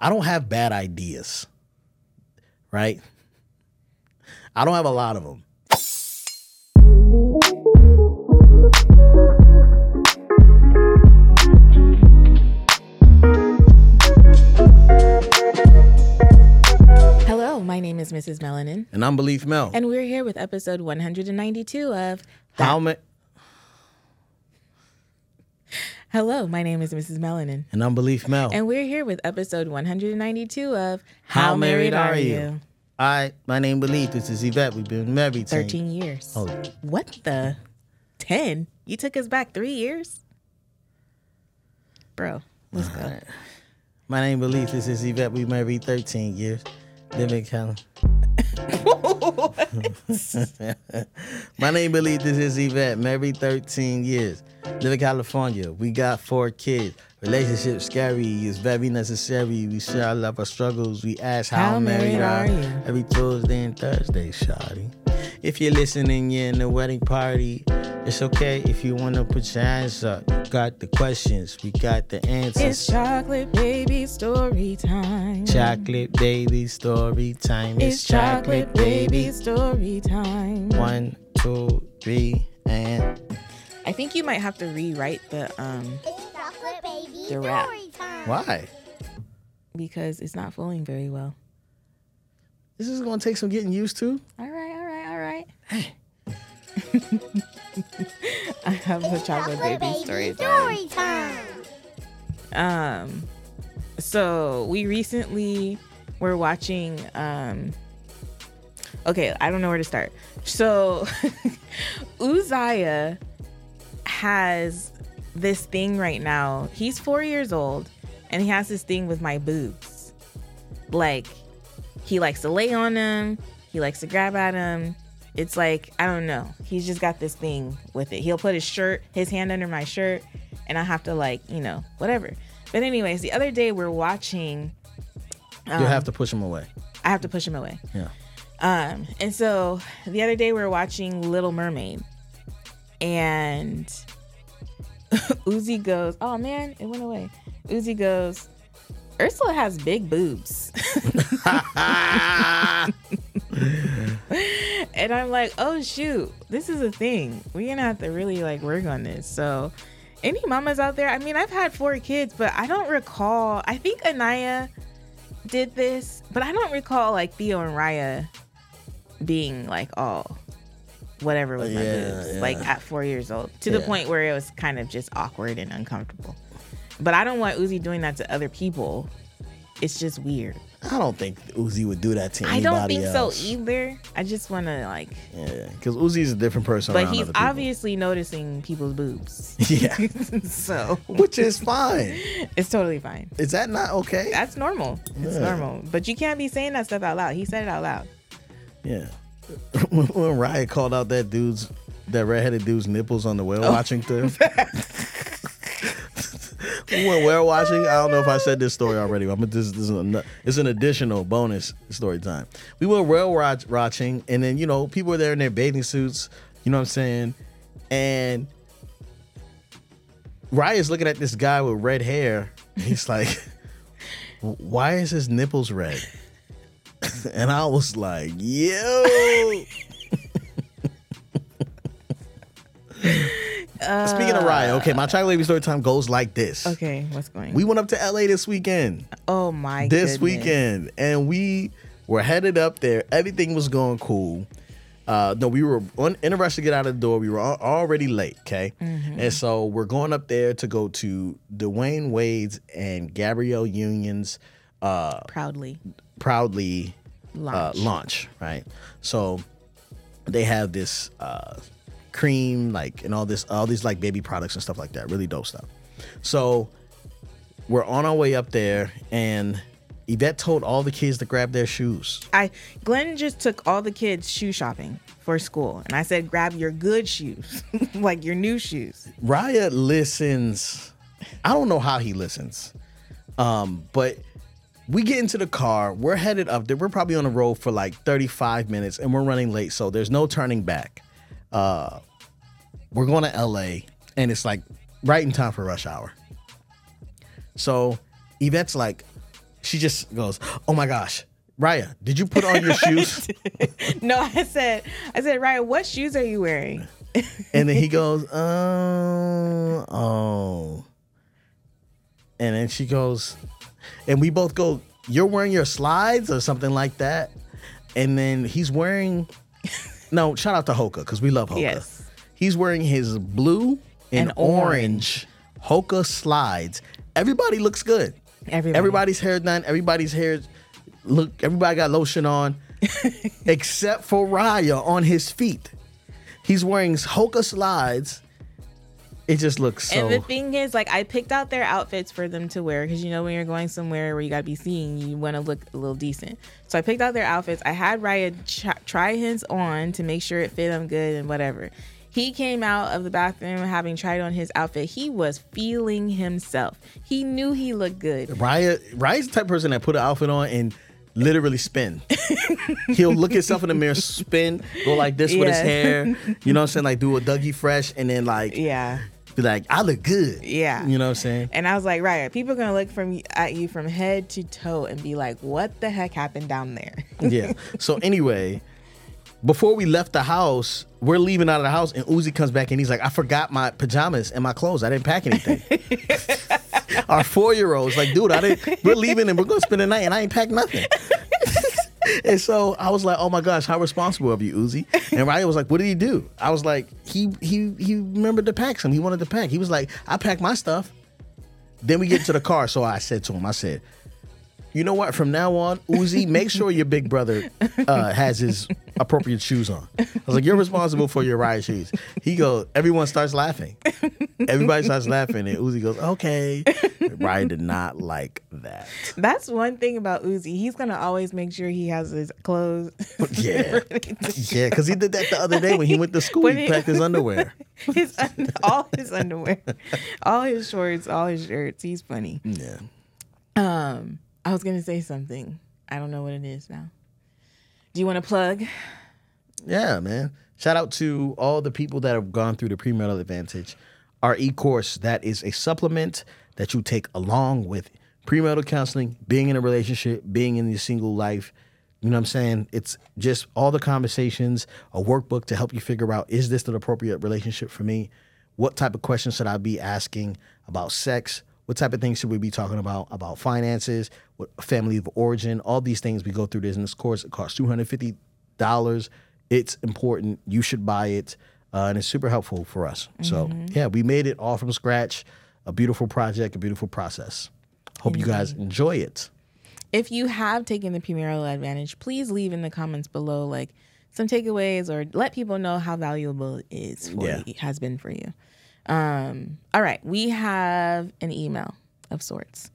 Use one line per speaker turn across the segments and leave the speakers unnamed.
I don't have bad ideas, right? I don't have a lot of them.
Hello, my name is Mrs. Melanin,
And I'm Beleaf Mel.
and we're here with episode 192 of.
How many?
Hello, my name is Mrs. Melanin,
And I'm Beleaf Mel.
and we're here with episode 192 of.
How married are you? Hi, my name Beleaf. This is Yvette. We've been married 10
13 years.
Oh,
What the? 10? You took us back three years? Bro, let's go.
my name Beleaf. This is Yvette. We married 13 years. Live in California. My name Beleaf. This is Yvette. Married 13 years. Live in California. We got four kids. Relationship scary is very necessary. We share our love, our struggles. We ask how,
How married
are
are you?
Every Tuesday and Thursday, shawty. If you're listening, you're in the wedding party. It's okay if you wanna put your hands up. You got the questions, we got the answers.
It's chocolate baby story time.
Chocolate baby story time.
It's chocolate baby story time.
One, two, three, and
I think you might have to rewrite the um
It's chocolate baby
The rap.
story time.
why?
because it's not flowing very well.
This is gonna take some getting used to.
All right, all right, all right. I have a chocolate baby story time.
story time.
Um, so we recently were watching. Um, okay, I don't know where to start. So Uzziah has this thing right now. He's four years old, and he has this thing with my boobs. Like he likes to lay on them. He likes to grab at them. It's like I don't know. He's just got this thing with it. He'll put his shirt, his hand under my shirt, and I have to like you know whatever. But anyways, the other day we're watching. Um,
You'll have to push him away.
I have to push him away.
Yeah.
Um, and so the other day we were watching Little Mermaid, and Uzi goes, "Oh man, it went away." Uzi goes, "Ursula has big boobs," and I'm like, "Oh shoot, this is a thing. We're gonna have to really like work on this." So, any mamas out there? I mean, I've had four kids, but I don't recall. I think Anaya did this, but I don't recall like Theo and Raya being like, all whatever with my
Yeah,
boobs,
yeah.
like at four years old, to the point where it was kind of just awkward and uncomfortable. But I don't want Uzi doing that to other people. It's just weird.
I don't think Uzi would do that to anybody.
I don't think
else.
so either. I just want to like,
Yeah, because Uzi's a different person.
but he's obviously noticing people's boobs,
Yeah,
so
which is fine.
it's totally fine.
Is that not okay?
That's normal. It's
Yeah.
normal. But you can't be saying that stuff out loud. He said it out loud.
Yeah. when, when Riot called out that dude's that redheaded dude's nipples on the whale
Oh.
watching thing. We went whale watching. I don't know if I said this story already. But this, this is an, it's an additional bonus story time. We went whale watching, and then you know people were there in their bathing suits. You know what I'm saying? And Riot's looking at this guy with red hair. He's like, "Why is his nipples red?" And I was like, yo. Speaking of Raya, okay, my chocolate baby story time goes like this.
Okay, what's going? On?
We went up to LA this weekend.
oh my. God.
This
goodness.
weekend. And we were headed up there. Everything was going cool. Uh, no, we were on, in a rush to get out of the door. We were al- already late, okay?
Mm-hmm.
And so we're going up there to go to Dwyane Wade's and Gabrielle Union's uh,
Proudly
proudly
launch.
uh, launch, right? So they have this uh, cream, like, and all this, all these like baby products and stuff like that. Really dope stuff. So we're on our way up there, and Yvette told all the kids to grab their shoes.
I Glen just took all the kids shoe shopping for school, and I said, grab your good shoes, like your new shoes.
Raya listens. I don't know how he listens, um, but we get into the car. We're headed up there. We're probably on the road for like 35 minutes, and we're running late, so there's no turning back. Uh, we're going to LA, and it's like right in time for rush hour. So Yvette's like, she just goes, "Oh my gosh, Raya, did you put on your shoes?"
No, I said, I said, Ryan, what shoes are you wearing?
and then he goes, "Oh, oh," and then she goes, and we both go, "You're wearing your slides or something like that," and then he's wearing. No, shout out to Hoka because we love Hoka.
Yes.
He's wearing his blue and,
And
orange Hoka slides. Everybody looks good.
Everybody.
Everybody's hair done. Everybody's hair look. Everybody got lotion on, except for Raya on his feet. He's wearing Hoka slides. It just looks so.
And the thing is, like, I picked out their outfits for them to wear because you know when you're going somewhere where you gotta be seen, you want to look a little decent. So I picked out their outfits. I had Raya ch- try his on to make sure it fit him good and whatever. He came out of the bathroom having tried on his outfit. He was feeling himself. He knew he looked good.
Raya, Raya's the type of person that put an outfit on and literally spin. He'll look himself in the mirror, spin, go like this with his hair. You know what I'm saying? Like do a Dougie Fresh, and then like
Yeah.
Be like, I look good.
Yeah.
You know what I'm saying?
And I was like, right, people are gonna look from at you from head to toe and be like, what the heck happened down there?
yeah. So anyway, before we left the house, we're leaving out of the house, and Uzi comes back and he's like, "I forgot my pajamas and my clothes. I didn't pack anything." Our four year old's like, "Dude, I didn't. We're leaving and we're gonna spend the night, and I ain't packed nothing." And so I was like, "Oh my gosh, how responsible of you, Uzi?" And Ryan was like, "What did he do?" I was like, "He he he remembered to pack some. He wanted to pack. He was like, I packed my stuff." Then we get to the car, so I said to him, I said, you know what? From now on, Uzi, make sure your big brother uh, has his appropriate shoes on. I was like, you're responsible for your ride shoes. He goes, everyone starts laughing. Everybody starts laughing, and Uzi goes, okay. Ryan did not like that.
That's one thing about Uzi. He's gonna always make sure he has his clothes.
Yeah. Yeah, because he did that the other day when he went to school. He packed his underwear.
his un- all his underwear, all his shorts, all his shirts. He's funny.
Yeah.
Um, I was gonna say something. I don't know what it is now. Do you want to plug?
Yeah, man. Shout out to all the people that have gone through the premarital advantage. Our e-course that is a supplement that you take along with premarital counseling, being in a relationship, being in your single life. You know what I'm saying? It's just all the conversations, a workbook to help you figure out is this the appropriate relationship for me? What type of questions should I be asking about sex? What type of things should we be talking about? About finances, what family of origin, all these things we go through this in this course. It costs two hundred fifty dollars. It's important. You should buy it, uh, and it's super helpful for us. So yeah, we made it all from scratch. A beautiful project, a beautiful process. Hope you guys enjoy it.
If you have taken the premarital advantage, please leave in the comments below like some takeaways or let people know how valuable it is for
Yeah.
you, has been for you. Um, all right, we have an email of sorts.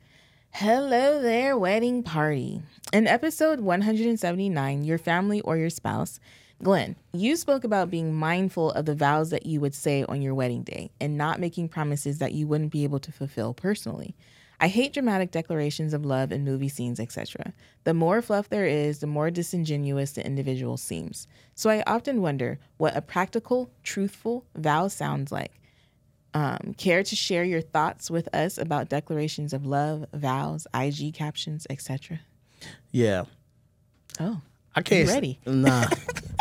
Hello there, wedding party. In episode 179, Your Family or Your Spouse, Glen, you spoke about being mindful of the vows that you would say on your wedding day and not making promises that you wouldn't be able to fulfill personally. I hate dramatic declarations of love in movie scenes, etc. The more fluff there is, the more disingenuous the individual seems. So I often wonder what a practical, truthful vow sounds like. Um, care to share your thoughts with us about declarations of love, vows, IG captions, etc.?
Yeah,
Oh,
I can't.
Ready?
Nah,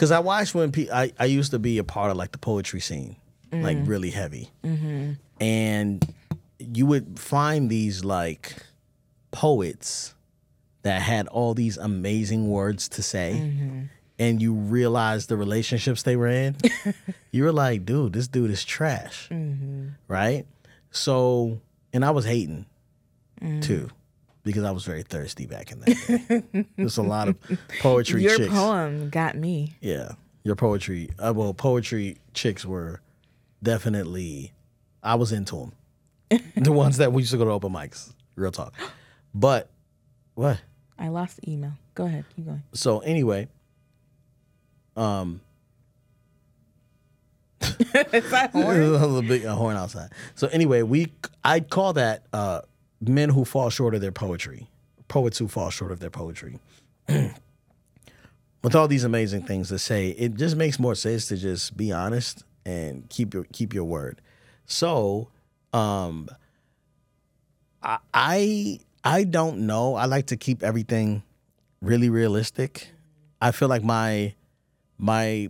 because I watched when pe- I I used to be a part of like the poetry scene, like mm-hmm. really heavy, mm-hmm. and you would find these like poets that had all these amazing words to say. Mm-hmm. And you realize the relationships they were in, you were like, dude, this dude is trash. Right? So, and I was hating too, because I was very thirsty back in that day. There's a lot of poetry
your
chicks.
poem got me.
Yeah, your poetry. Uh, well, poetry chicks were definitely. I was into them. the ones that we used to go to open mics. Real talk. But what?
I lost the email. Go ahead, keep going.
So anyway, um,
Is that
There's a little big a horn outside. So anyway, we I call that uh, men who fall short of their poetry, poets who fall short of their poetry. With all these amazing things to say, it just makes more sense to just be honest and keep your keep your word. So, um, I I I don't know. I like to keep everything really realistic. I feel like my my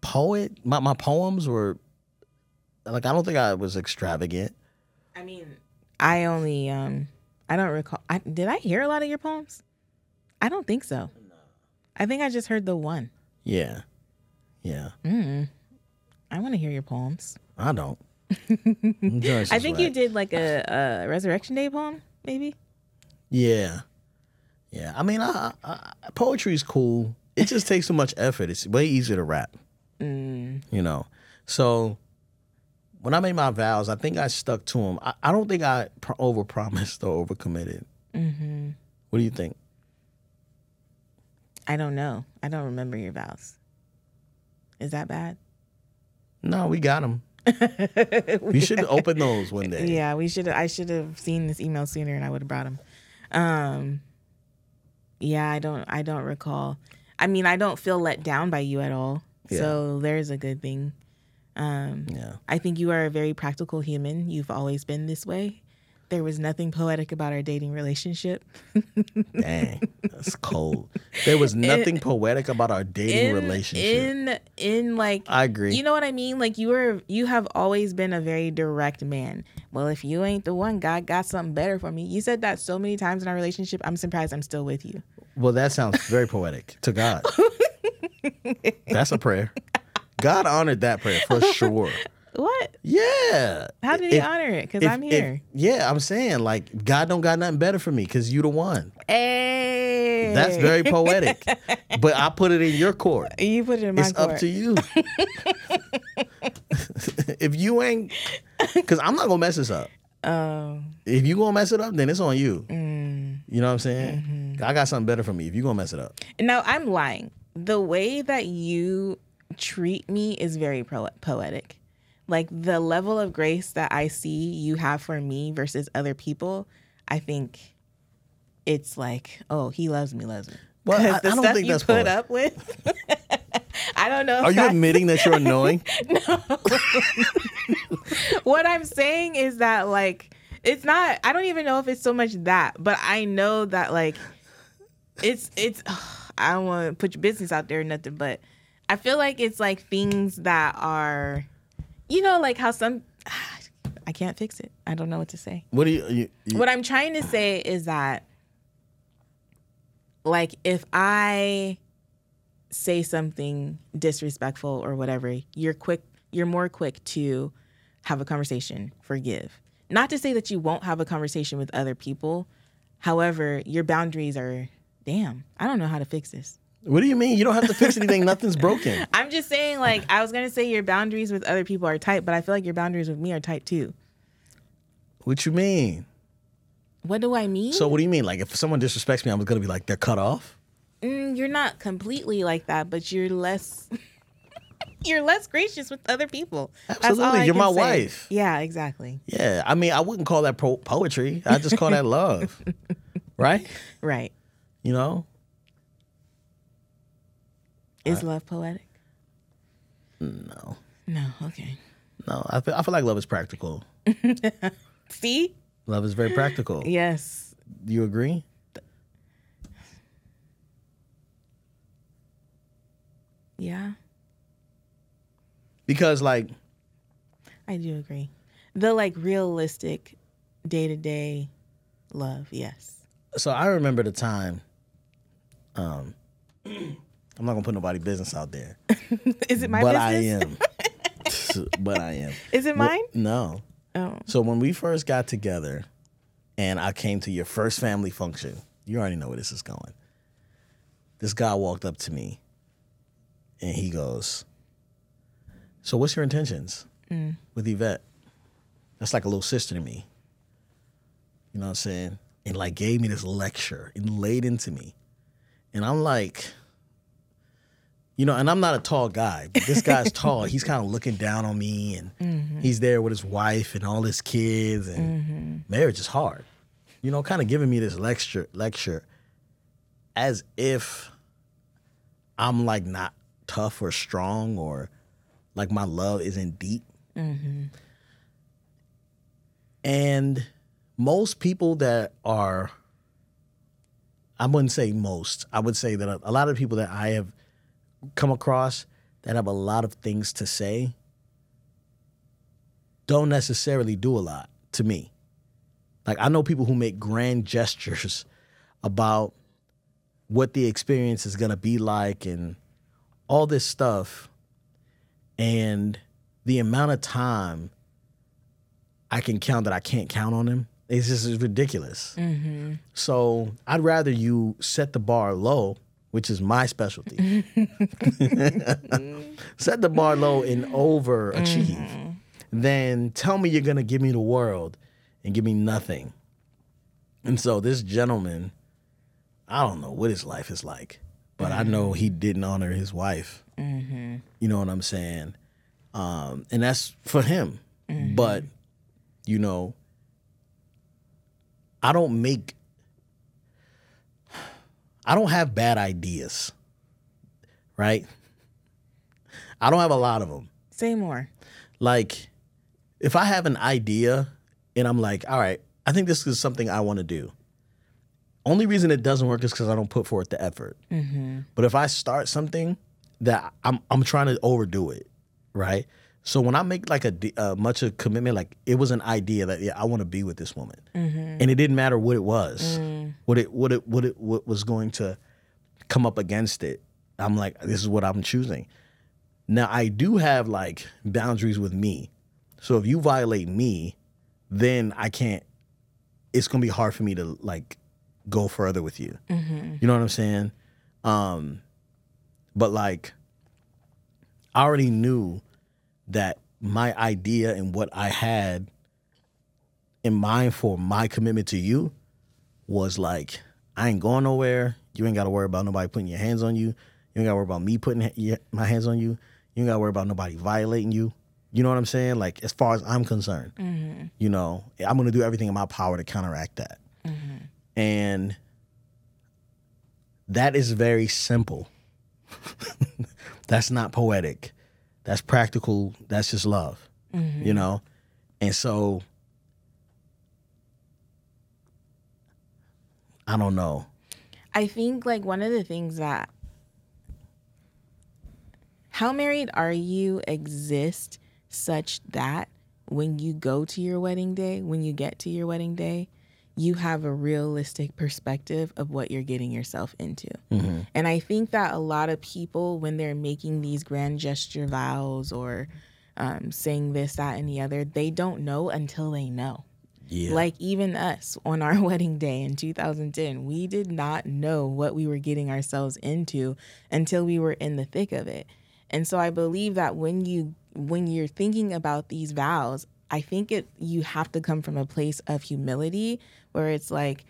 poet my, my poems were like I don't think I was extravagant.
I mean, I only um I don't recall. I, did I hear a lot of your poems? I don't think so. I think I just heard the one.
Yeah. Yeah.
Mm. I want to hear your poems.
I don't.
I think you did like a, a Resurrection Day poem, maybe.
Yeah. Yeah. I mean, I, I, poetry is cool. It just takes so much effort. It's way easier to rap.
Mm.
You know. So when I made my vows, I think I stuck to them. I, I don't think I pr- overpromised or overcommitted.
Mm-hmm.
What do you think?
I don't know. I don't remember your vows. Is that bad?
No, we got them. we should open those one day.
Yeah, we should. I should have seen this email sooner, and I would have brought them. Um, yeah, I don't. I don't recall. I mean, I don't feel let down by you at all.
Yeah.
So there's a good thing. Um,
Yeah.
I think you are a very practical human. You've always been this way. There was nothing poetic about our dating relationship.
Dang, that's cold. There was nothing poetic about our dating
in,
relationship.
In in like
I agree.
You know what I mean? Like you were you have always been a very direct man. Well, if you ain't the one, God got something better for me. You said that so many times in our relationship. I'm surprised I'm still with you.
well, that sounds very poetic to God. that's a prayer. God honored that prayer for sure.
What?
Yeah.
How did he
If-
honor it? Because I'm
if-
here.
yeah, I'm saying like God don't got nothing better for me because you the one.
hey.
That's very poetic. but I put it in your court.
You put it in my
It's
court.
It's up to you. if you ain't, because I'm not gonna mess this up.
Um,
If you gonna mess it up, then it's on you.
mm.
You know what I'm saying? I got something better for me. If you gonna mess it up,
Now I'm lying. The way that you treat me is very pro- poetic. Like the level of grace that I see you have for me versus other people, I think it's like, oh, he loves me, loves me.
Well, I- I don't think
you
that's
put
poetic.
up with. I don't know.
are you
I-
admitting that you're annoying? No.
what I'm saying is that like it's not I don't even know if it's so much that, but I know that like it's it's I don't want to put your business out there or nothing, but I feel like it's like things that are you know like how some I can't fix it. I don't know what to say.
What do you? you, you
What I'm trying to say is that like if I say something disrespectful or whatever, you're quick you're more quick to have a conversation, forgive. Not to say that you won't have a conversation with other people. However, your boundaries are damn, I don't know how to fix this.
What do you mean? You don't have to fix anything. Nothing's broken.
I'm just saying like I was going to say your boundaries with other people are tight, but I feel like your boundaries with me are tight too.
What you mean?
What do I mean?
So what do you mean? Like if someone disrespects me, I'm gonna be like they're cut off.
Mm, you're not completely like that, but you're less you're less gracious with other people.
Absolutely. You're my
say.
wife.
Yeah, exactly.
Yeah, I mean, I wouldn't call that po- poetry. I just call that love, right?
Right.
You know,
Is love poetic?
no,
No. Okay.
no. I feel, I feel like love is practical.
See?
Love is very practical.
Yes.
Do you agree?
Yeah,
Because like,
I do agree. The like realistic day to day love. Yes.
so I remember the time. Um, I'm not gonna put nobody business out there,
Is it my business?
but
business?
I am. but I am.
Is it mine?
No.
Oh.
So when we first got together, and I came to your first family function, you already know where this is going. This guy walked up to me, and he goes, "So what's your intentions mm. with Yvette?" That's like a little sister to me. You know what I'm saying? And like gave me this lecture and laid into me, and I'm like. You know, and I'm not a tall guy, but this guy's tall. He's kind of looking down on me, and mm-hmm. he's there with his wife and all his kids, and mm-hmm. marriage is hard. You know, kind of giving me this lecture, lecture, as if I'm like not tough or strong, or like my love isn't deep. Mm-hmm. And most people that are I wouldn't say most. I would say that a, a lot of people that I have come across that have a lot of things to say don't necessarily do a lot to me. Like I know people who make grand gestures about what the experience is going to be like and all this stuff and the amount of time I can count that I can't count on them is just ridiculous. Mm-hmm. So I'd rather you set the bar low, which is my specialty. set the bar low and overachieve. Mm-hmm. Then tell me you're gonna give me the world and give me nothing. And so this gentleman, I don't know what his life is like, but I know he mm-hmm. didn't honor his wife. Mm-hmm. You know what I'm saying? Um, and that's for him. But you know, I don't make I don't have bad ideas. Right? I don't have a lot of them.
Say more.
Like if I have an idea and I'm like, all right, I think this is something I want to do. Only reason it doesn't work is because I don't put forth the effort. Mm-hmm. But if I start something that I'm I'm trying to overdo it, right? So when I make like a uh, much a commitment, like it was an idea that yeah, I want to be with this woman, and it didn't matter what it was, what it what it what it what was going to come up against it. I'm like, this is what I'm choosing. Now I do have like boundaries with me, so if you violate me, then I can't. It's gonna be hard for me to like go further with you. You know what I'm saying? Um, but like, I already knew that my idea and what I had in mind for my commitment to you was like, I ain't going nowhere. You ain't got to worry about nobody putting your hands on you. You ain't got to worry about me putting my hands on you. You ain't got to worry about nobody violating you. You know what I'm saying? Like, as far as I'm concerned, mm-hmm. you know, I'm going to do everything in my power to counteract that. Mm-hmm. And that is very simple. That's not poetic. That's practical. That's just love, mm-hmm. you know? And so, I don't know.
I think like one of the things that how married are you exists such that when you go to your wedding day, when you get to your wedding day, you have a realistic perspective of what you're getting yourself into. And I think that a lot of people, when they're making these grand gesture vows or um, saying this, that, and the other, they don't know until they know.
Yeah.
Like even us on our wedding day in 2010, we did not know what we were getting ourselves into until we were in the thick of it. And so I believe that when you when you're thinking about these vows, I think it you have to come from a place of humility where it's like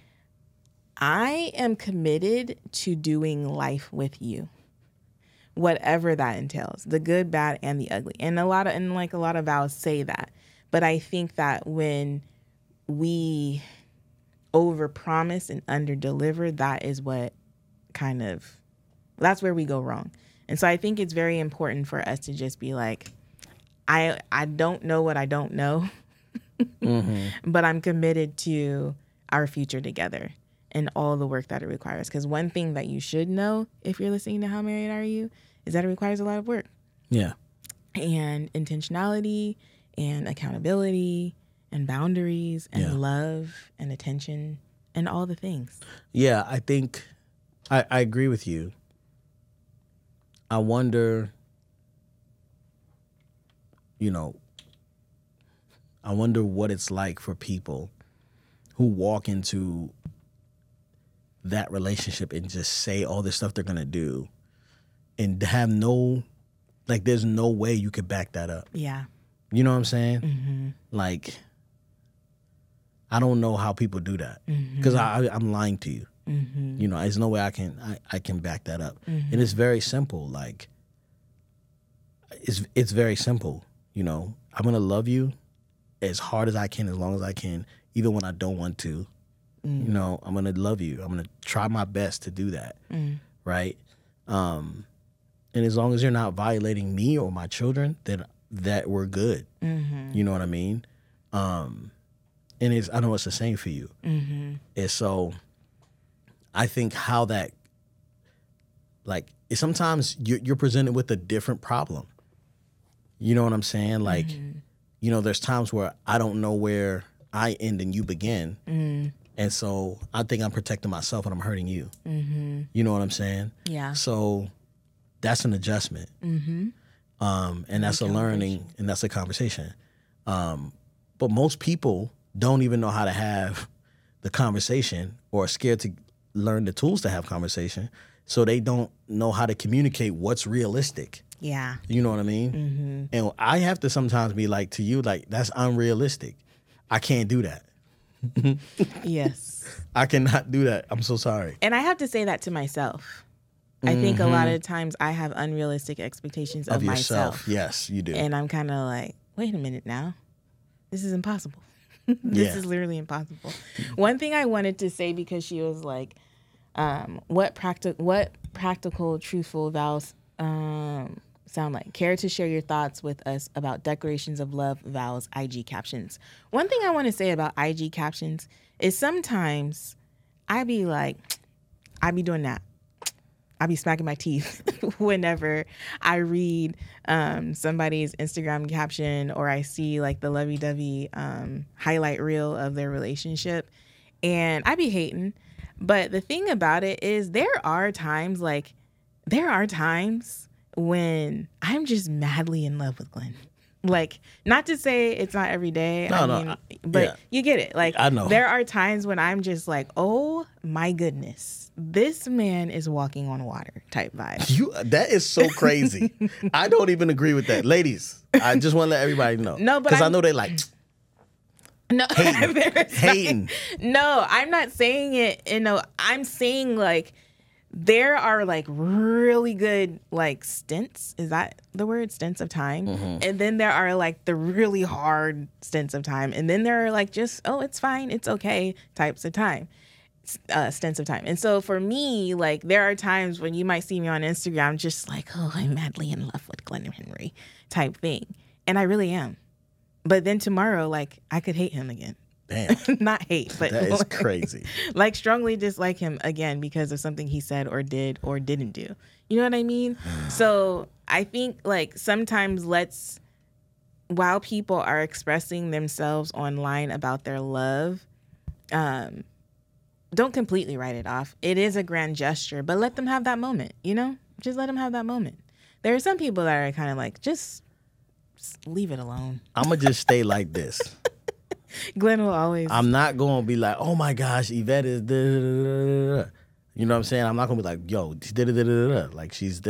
I am committed to doing life with you. Whatever that entails, the good, bad, and the ugly. And a lot of and like a lot of vows say that. But I think that when we overpromise and underdeliver, that is what kind of that's where we go wrong. And so I think it's very important for us to just be like, I I don't know what I don't know, mm-hmm. but I'm committed to our future together and all the work that it requires. Because one thing that you should know if you're listening to How Married Are You is that it requires a lot of work
Yeah.
and intentionality and accountability and boundaries and
Yeah.
love and attention and all the things.
Yeah, I think I, I agree with you. I wonder, you know, I wonder what it's like for people who walk into that relationship and just say all this stuff they're gonna do and have no like there's no way you could back that up.
Yeah.
You know what I'm saying? Mm-hmm. Like, I don't know how people do that mm-hmm. because I, I I'm lying to you. Mm-hmm. You know, there's no way I can I, I can back that up. And it's very simple. Like, it's it's very simple. You know, I'm gonna love you as hard as I can, as long as I can, even when I don't want to. You know, I'm gonna love you. I'm gonna try my best to do that. Right. Um, and as long as you're not violating me or my children, then that we're good. You know what I mean? Um, and it's I know it's the same for you.
Mm-hmm.
And so, I think how that, like, sometimes you're, you're presented with a different problem. You know what I'm saying? Like,
Mm-hmm.
you know, there's times where I don't know where I end and you begin,
Mm-hmm.
and so I think I'm protecting myself and I'm hurting you. Mm-hmm. You know what I'm saying?
Yeah.
So that's an adjustment. Mm-hmm. Um, and that's a learning and that's a conversation. Um, but most people don't even know how to have the conversation or are scared to learn the tools to have conversation. So they don't know how to communicate what's realistic.
Yeah.
You know what I mean? And I have to sometimes be like to you, like, that's unrealistic. I can't do that.
Yes.
I cannot do that. I'm so sorry.
And I have to say that to myself. I think a lot of times I have unrealistic expectations of,
Of yourself.
myself.
Yes, you do.
And I'm kind of like, wait a minute now. This is impossible. this
Yeah.
is literally impossible. One thing I wanted to say because she was like, um, what practical what practical truthful vows um, sound like? Care to share your thoughts with us about declarations of love vows IG captions. One thing I want to say about IG captions is sometimes I be like, I be doing that. I be smacking my teeth whenever I read um, somebody's Instagram caption or I see like the lovey dovey um, highlight reel of their relationship. And I be hating. But the thing about it is, there are times like, there are times when I'm just madly in love with Glen. Like, not to say it's not every day.
No,
I
no,
mean,
I-
but
yeah.
you get it. Like,
I know.
there are times when I'm just like, oh my goodness, this man is walking on water type vibe.
You that is so crazy. I don't even agree with that, ladies. I just want to let everybody know.
No, but
because I know they like
No,
Hating. Hating.
No, I'm not saying it. You know, I'm saying like there are like really good like stints. Is that the word? Stints of time.
Mm-hmm.
And then there are like the really hard stints of time. And then there are like just oh, it's fine, it's okay types of time. Uh, stints of time. And so for me, like there are times when you might see me on Instagram just like, oh, I'm madly in love with Glen Henry type thing. And I really am. But then tomorrow, like I could hate him again.
Damn.
Not hate, but
That is
like,
crazy.
like strongly dislike him again because of something he said or did or didn't do. You know what I mean? so I think like sometimes let's while people are expressing themselves online about their love, um, don't completely write it off. It is a grand gesture, but let them have that moment, you know? Just let them have that moment. There are some people that are kind of like, just, just leave it alone.
I'm gonna just stay like this.
Glen will always.
I'm not gonna be like, oh my gosh, Yvette is. Da, da, da, da, da. You know what I'm saying? I'm not gonna be like, yo, like she's.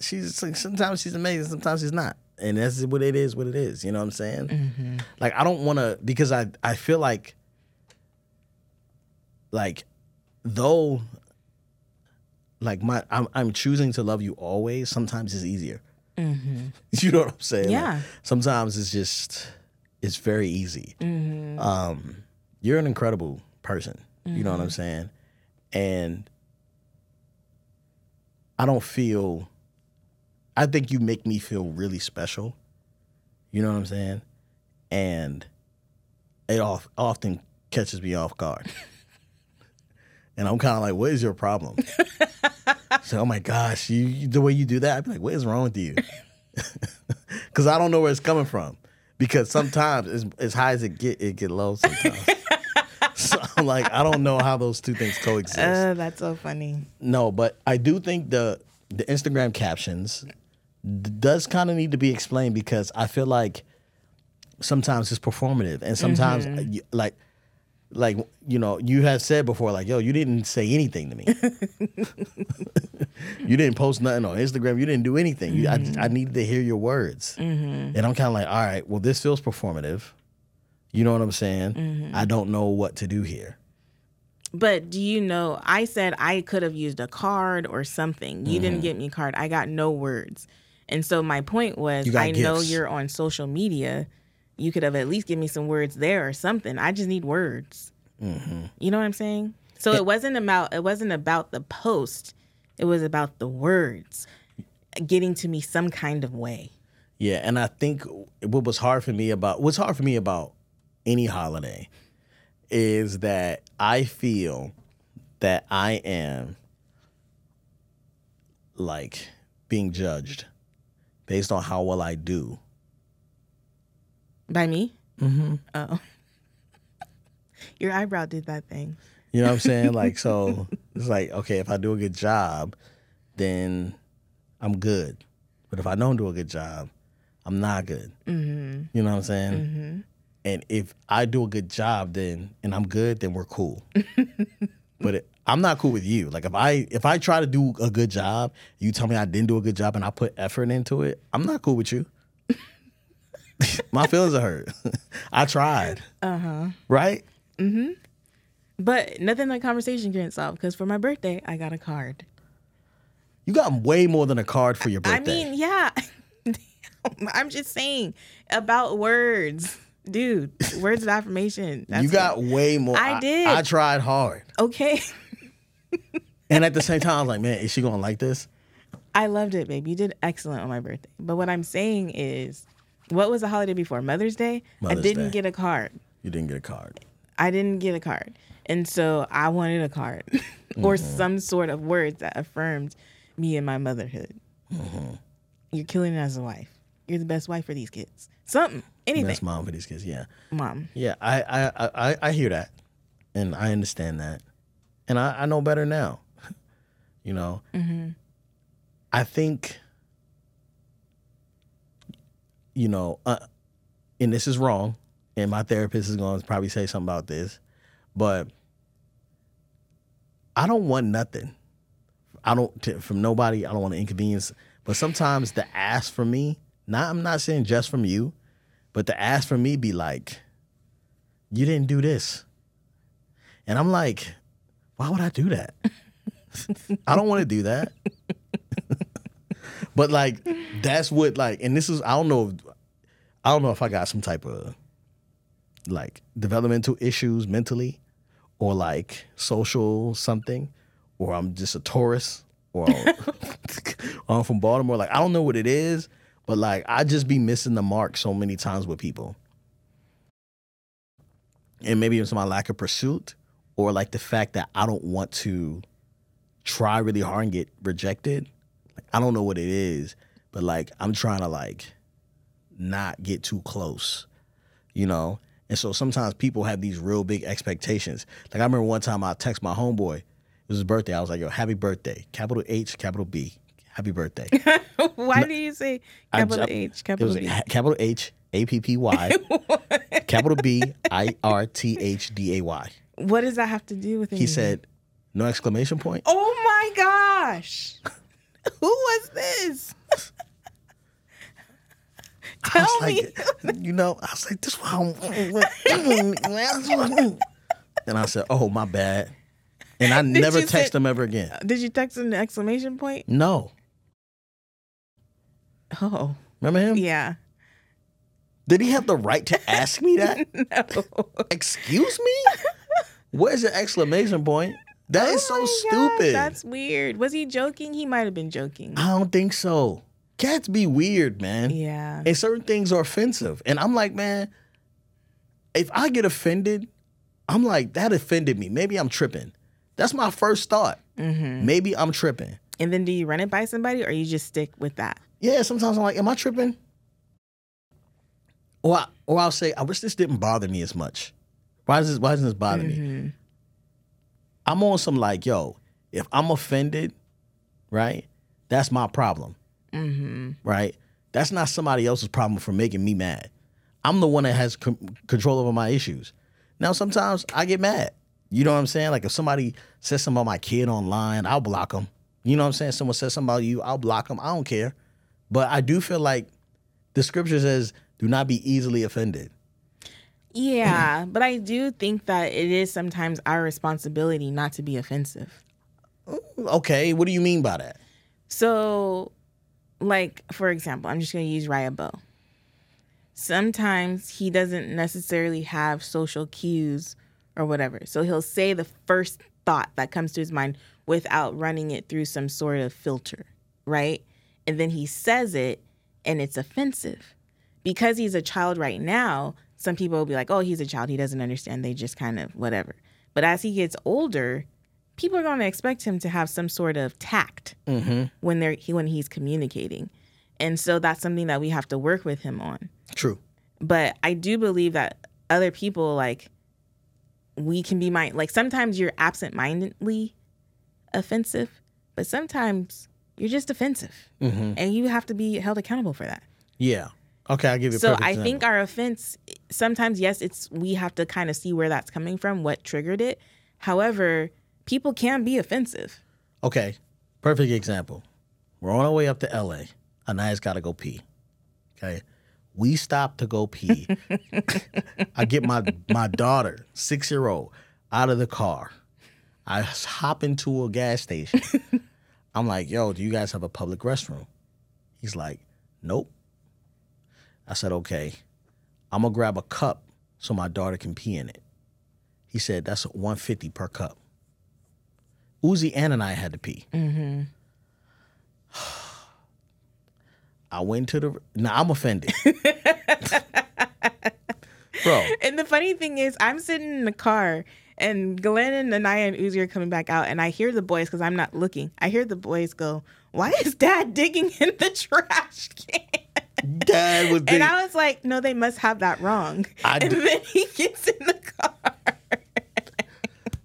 She's like, sometimes she's amazing, sometimes she's not, and that's what it is. What it is. You know what I'm saying? Like I don't want to because I I feel like like though like my I'm I'm choosing to love you always. Sometimes it's easier. You know what I'm saying? Like,
Yeah.
sometimes it's just it's very easy. Um, you're an incredible person. You know what I'm saying? And I don't feel. I think you make me feel really special. You know what I'm saying? And it off, often catches me off guard. and I'm kind of like, what is your problem? so, oh my gosh, you, you- the way you do that, I'd be like, what is wrong with you? Because I don't know where it's coming from. Because sometimes as, as high as it get, it get low sometimes. so I'm like, I don't know how those two things coexist.
uh, that's so funny.
No, but I do think the the Instagram captions d- does kind of need to be explained because I feel like sometimes it's performative and sometimes y- like like you know you have said before like yo you didn't say anything to me you didn't post nothing on instagram you didn't do anything you, I, mm-hmm. I needed to hear your words mm-hmm. and i'm kind of like all right well this feels performative you know what i'm saying mm-hmm. i don't know what to do here
But do you know? I said I could have used a card or something. You
Mm-hmm.
didn't get me a card. I got no words. And so my point was, I know you're on social media. You could have at least given me some words there or something. I just need words.
Mm-hmm.
You know what I'm saying? So it wasn't about it wasn't about the post. It was about the words getting to me some kind of way.
Yeah, and I think what was hard for me about what's hard for me about any holiday is that I feel that I am like being judged based on how well I do.
By me? Mm-hmm. Oh. Your eyebrow did that thing.
You know what I'm saying? like, so it's like, okay, if I do a good job, then I'm good. But if I don't do a good job, I'm not good. Mm-hmm. You know what I'm saying? Mm-hmm. And if I do a good job, then and I'm good, then we're cool. but it, I'm not cool with you. Like if I if I try to do a good job, you tell me I didn't do a good job, and I put effort into it, I'm not cool with you. My feelings are hurt. I tried. Uh huh. Right.
Mm-hmm. But nothing that conversation can solve because for my birthday, I got a card.
You got way more than a card for your birthday.
I mean, yeah. I'm just saying about words. Dude, words of affirmation.
That's you got what, way more.
I, I did.
I tried hard.
Okay.
and at the same time, I was like, man, is she going to like this?
I loved it, babe. You did excellent on my birthday. But what I'm saying is, what was the holiday before? Mother's Day? Mother's I didn't Day. get a card.
You didn't get a card.
I didn't get a card. And so I wanted a card or mm-hmm. some sort of words that affirmed me and my motherhood. Mm-hmm. You're killing it as a wife. You're the best wife for these kids. Something, anything.
Best mom for these kids. Yeah.
Mom.
Yeah, I I I, I hear that, and I understand that, and I, I know better now. you know. Mm-hmm. I think. You know, uh, and this is wrong, and my therapist is going to probably say something about this, but I don't want nothing. I don't to, from nobody. I don't want to inconvenience. But sometimes the ask from me, not I'm not saying just from you, but the ask from me be like, you didn't do this, and I'm like, why would I do that? I don't want to do that. But like that's what like, and this is I don't know. If, I don't know if I got some type of like developmental issues mentally or like social something or I'm just a tourist or I'm from Baltimore. Like I don't know what it is, but like I just be missing the mark so many times with people. And maybe it's my lack of pursuit or like the fact that I don't want to try really hard and get rejected. I don't know what it is, but like I'm trying to like not get too close, you know? And so sometimes people have these real big expectations. Like I remember one time I text my homeboy, it was his birthday. I was like, yo, happy birthday. Capital H, capital B. Happy birthday.
Why no, do you say capital I, H, capital B?
Capital H, A P P Y, capital B, I R T H D A Y.
What does that have to do with it?
He said, no exclamation point.
Oh my gosh. Who was this? Tell
I
me.
Like, you know, I was like, this one. and I said, oh, my bad. And I did never text say, him ever again.
Uh, did you text him the exclamation point?
No.
Oh.
Remember him?
Yeah.
Did he have the right to ask me that?
no.
Excuse me? Where's the exclamation point? That oh is so stupid.
that's weird. Was he joking? He might have been joking.
I don't think so cats be weird, man.
Yeah.
And certain things are offensive. And I'm like, man, if I get offended, I'm like, that offended me. Maybe I'm tripping. That's my first thought. Mm-hmm. Maybe I'm tripping.
And then do you run it by somebody or you just stick with that?
Yeah, sometimes I'm like, am I tripping? Or, I, or I'll say, I wish this didn't bother me as much. Why does this, why doesn't this bother mm-hmm. me? I'm on some like, yo, if I'm offended, right, that's my problem. Mm-hmm. Right? That's not somebody else's problem for making me mad. I'm the one that has c- control over my issues. Now, sometimes I get mad. You know what I'm saying? Like if somebody says something about my kid online, I'll block them. You know what I'm saying? Someone says something about you, I'll block them. I don't care. But I do feel like the scripture says, do not be easily offended.
Yeah, but I do think that it is sometimes our responsibility not to be offensive.
Mm, okay, what do you mean by that?
So like for example, I'm just going to use Raya Sometimes he doesn't necessarily have social cues or whatever. So he'll say the first thought that comes to his mind without running it through some sort of filter, right? And then he says it and it's offensive. Because he's a child right now, some people will be like, oh, he's a child. He doesn't understand. They just kind of whatever. But as he gets older, people are going to expect him to have some sort of tact mm-hmm. when they're he, when he's communicating, and so that's something that we have to work with him on.
True.
But I do believe that other people like we can be mind like sometimes you're absent-mindedly offensive, but sometimes you're just offensive, mm-hmm. and you have to be held accountable for that.
Yeah. Okay, I'll give you a
So I
example.
think our offense sometimes yes, it's we have to kind of see where that's coming from, what triggered it. However, people can be offensive.
Okay, perfect example. We're on our way up to LA. Anaya's got to go pee. Okay, we stop to go pee. I get my my daughter, six year old, out of the car. I hop into a gas station. I'm like, "Yo, do you guys have a public restroom?" He's like, "Nope." I said, "Okay, I'm gonna grab a cup so my daughter can pee in it." He said, "That's 150 per cup." Uzi Ann and I had to pee. I went to the. Now I'm offended, bro.
And the funny thing is, I'm sitting in the car, and Glen and Anaya and Uzi are coming back out, and I hear the boys because I'm not looking. I hear the boys go, "Why is Dad digging in the trash can?"
Dad was big.
And I was like, "No, they must have that wrong."
I
and
d-
then he gets in the car.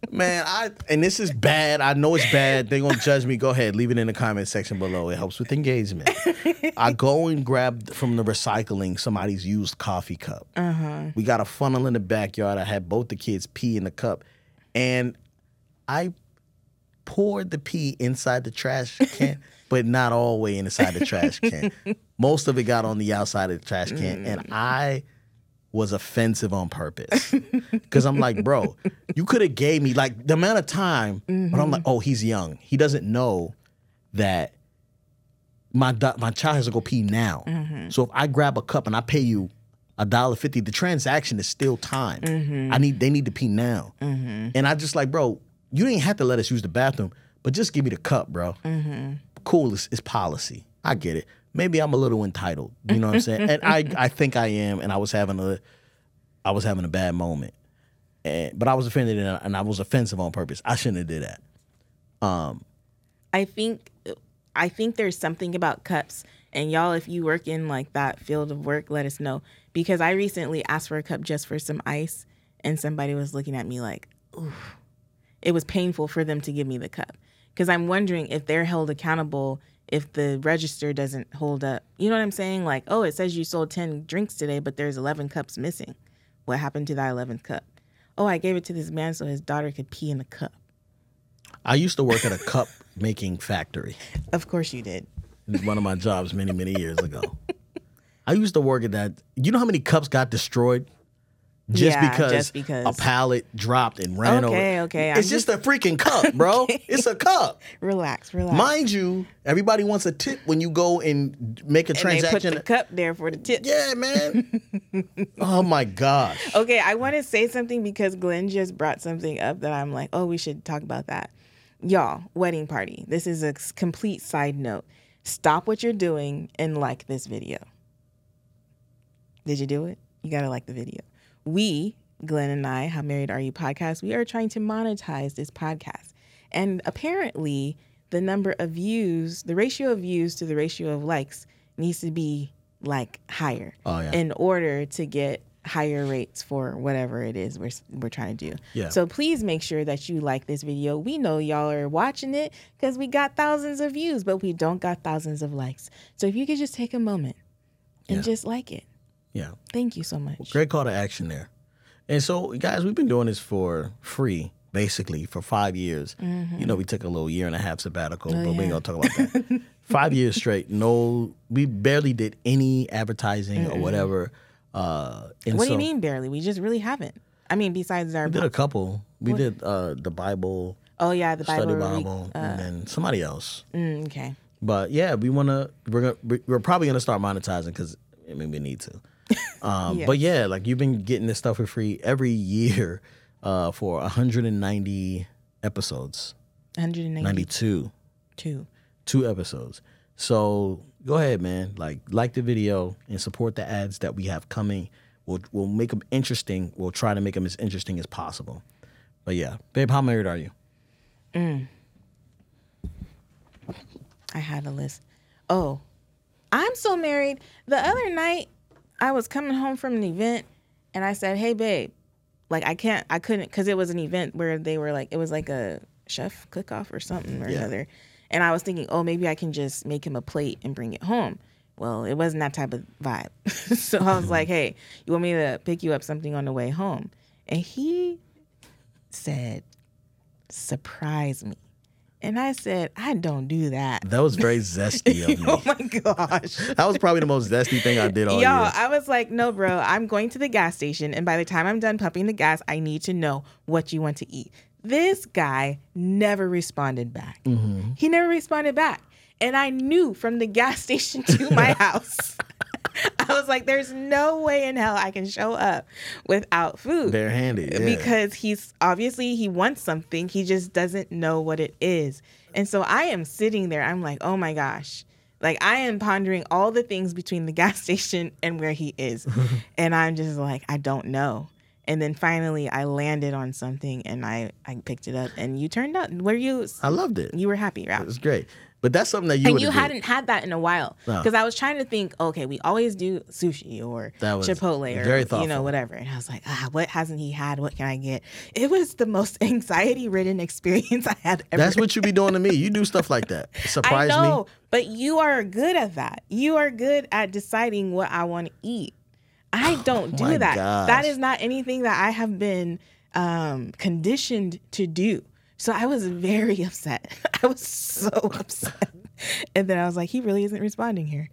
Man, I and this is bad. I know it's bad. They're gonna judge me. Go ahead, leave it in the comment section below. It helps with engagement. I go and grab from the recycling somebody's used coffee cup. Uh-huh. We got a funnel in the backyard. I had both the kids pee in the cup, and I poured the pee inside the trash can, but not all the way inside the trash can. Most of it got on the outside of the trash can, and mm. I was offensive on purpose because I'm like, bro, you could have gave me like the amount of time, but I'm mm-hmm. like, oh, he's young. He doesn't know that my do- my child has to go pee now. Mm-hmm. So if I grab a cup and I pay you a dollar fifty, the transaction is still time. Mm-hmm. I need they need to pee now, and I just like, bro, you didn't have to let us use the bathroom, but just give me the cup, bro. Cool, it's, it's policy. I get it. Maybe I'm a little entitled. You know what I'm saying? and I I think I am, and I was having a I was having a bad moment, and but I was offended and I, and I was offensive on purpose. I shouldn't have did that.
Um, I think I think there's something about cups and y'all if you work in like that field of work let us know because I recently asked for a cup just for some ice and somebody was looking at me like ooh it was painful for them to give me the cup because I'm wondering if they're held accountable if the register doesn't hold up you know what I'm saying like oh it says you sold 10 drinks today but there's 11 cups missing what happened to that 11th cup oh I gave it to this man so his daughter could pee in the cup
I used to work at a cup making factory.
of course you did It was
One of my jobs many many years ago. I used to work at that. You know how many cups got destroyed? Just
Yeah,
because,
just because.
a pallet dropped and ran over.
Okay, okay,
It's just, a freaking cup, bro. It's a cup.
relax relax
Mind you, everybody wants a tip when you go and make a
and they put
transaction.
the cup there for the tip.
yeah, man. oh my gosh.
Okay, I want to say something because Glen just brought something up that I'm like, oh, we should talk about that. Y'all, wedding party. This is a complete side note. Stop what you're doing and like this video. Did you do it? You got to like the video. We, Glen and I, How Married Are You podcast, we are trying to monetize this podcast. And apparently, the number of views, the ratio of views to the ratio of likes needs to be like higher
Oh, yeah.
in order to get higher rates for whatever it is we're we're trying to do.
Yeah.
So please make sure that you like this video. We know y'all are watching it because we got thousands of views, but we don't got thousands of likes. So if you could just take a moment and
Yeah.
just like it.
Yeah.
Thank you so much.
Great call to action there. And so, guys, we've been doing this for free, basically, for five years. You know, we took a little year and a half sabbatical, but we ain't gonna talk about that. five years straight, no, we barely did any advertising or whatever. Uh, and
What do you mean barely? We just really haven't. I mean, besides our
We did a couple. We did uh, the Bible,
oh yeah, the Bible.
study Bible, and then somebody else.
mm, okay.
But yeah, we wanna we're gonna we're probably gonna start monetizing because I mean we need to. Um, But yeah, like you've been getting this stuff for free every year uh, for 190 episodes,
192.
92, two episodes. So go ahead, man. Like like the video and support the ads that we have coming. We'll we'll make them interesting. We'll try to make them as interesting as possible. But yeah, babe, how married are you? Mm.
I had a list. Oh, I'm so married. The other night, I was coming home from an event, and I said, "Hey, babe, like I can't, I couldn't, because it was an event where they were like, it was like a chef cook off or something or
Yeah.
another." And I was thinking, oh, maybe I can just make him a plate and bring it home. Well, it wasn't that type of vibe. so I was like, mm-hmm. hey, you want me to pick you up something on the way home? And he said, surprise me. And I said, I don't do that.
That was very zesty of me.
oh my gosh.
That was probably the most zesty thing I did all
Y'all,
year.
I was like, no, bro, I'm going to the gas station. And by the time I'm done pumping the gas, I need to know what you want to eat. This guy never responded back.
Mm-hmm.
He never responded back. And I knew from the gas station to my house. I was like, there's no way in hell I can show up without food.
Barehanded. Yeah.
Because he's obviously he wants something, he just doesn't know what it is. And so I am sitting there, I'm like, oh my gosh. Like I am pondering all the things between the gas station and where he is. and I'm just like, I don't know. And then finally I landed on something and I, I picked it up and you turned up. Were you
I loved it.
you were happy, right?
It was great. But that's something that you
and you hadn't had that in a while
No.
because I was trying to think. Okay, we always do sushi or Chipotle or you know whatever. And I was like, ah, what hasn't he had? What can I get? It was the most anxiety ridden experience I had ever.
That's what you be doing to me. You do stuff like that. Surprise I
know,
me.
but you are good at that. You are good at deciding what I want to eat. I don't do
Oh my
that.
gosh.
That is not anything that I have been um, conditioned to do. So I was very upset. I was so upset. And then I was like, he really isn't responding here.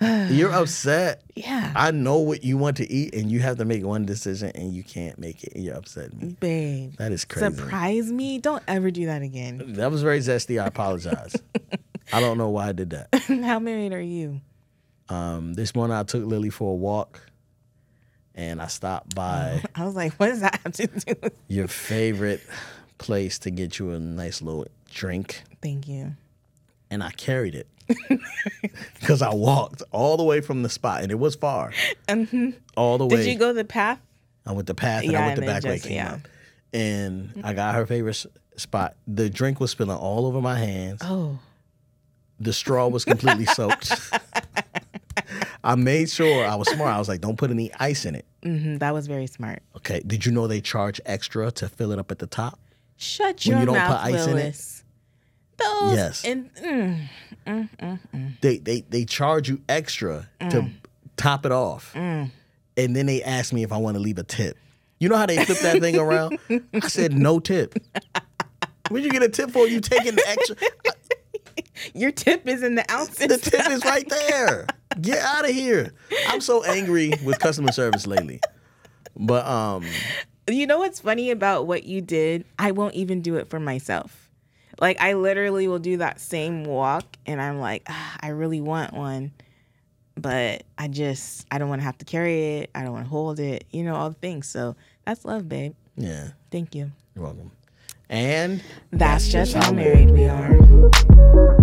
You're upset.
Yeah.
I know what you want to eat, and you have to make one decision, and you can't make it. You're upset. Me.
Babe.
That is crazy.
Surprise me. Don't ever do that again.
That was very zesty. I apologize. I don't know why I did that.
How married are you?
Um, this morning I took Lily for a walk, and I stopped by
I was like, what does that have to do with
your favorite place to get you a nice little drink,
Thank you.
and I carried it because I walked all the way from the spot, and it was far, all the way.
Did you go the path?
I went the path, and
Yeah,
I went the
and
back way.
just-
Came
yeah.
out, and I got her favorite spot. The drink was spilling all over my hands.
Oh.
The straw was completely soaked. I made sure I was smart. I was like, don't put any ice in it.
hmm that was very smart.
Okay. Did you know they charge extra to fill it up at the top?
Shut
When
your
you don't
mouth,
put ice in it?
Willis. Those
Yes.
and mm,
They they they charge you extra to
Mm.
top it off. And then they asked me if I want to leave a tip. You know how they flip that thing around? I said no tip. Where'd you get a tip for? You taking the extra?
your tip is in the ounces.
The tip is right there. Get out of here. I'm so angry with customer service lately. But um
You know what's funny about what you did? I won't even do it for myself. Like I literally will do that same walk and I'm like, ah, I really want one, but I just I don't want to have to carry it. I don't want to hold it. You know all the things. So that's love, babe.
yeah,
Thank you.
you're welcome. And
That's just how married we are.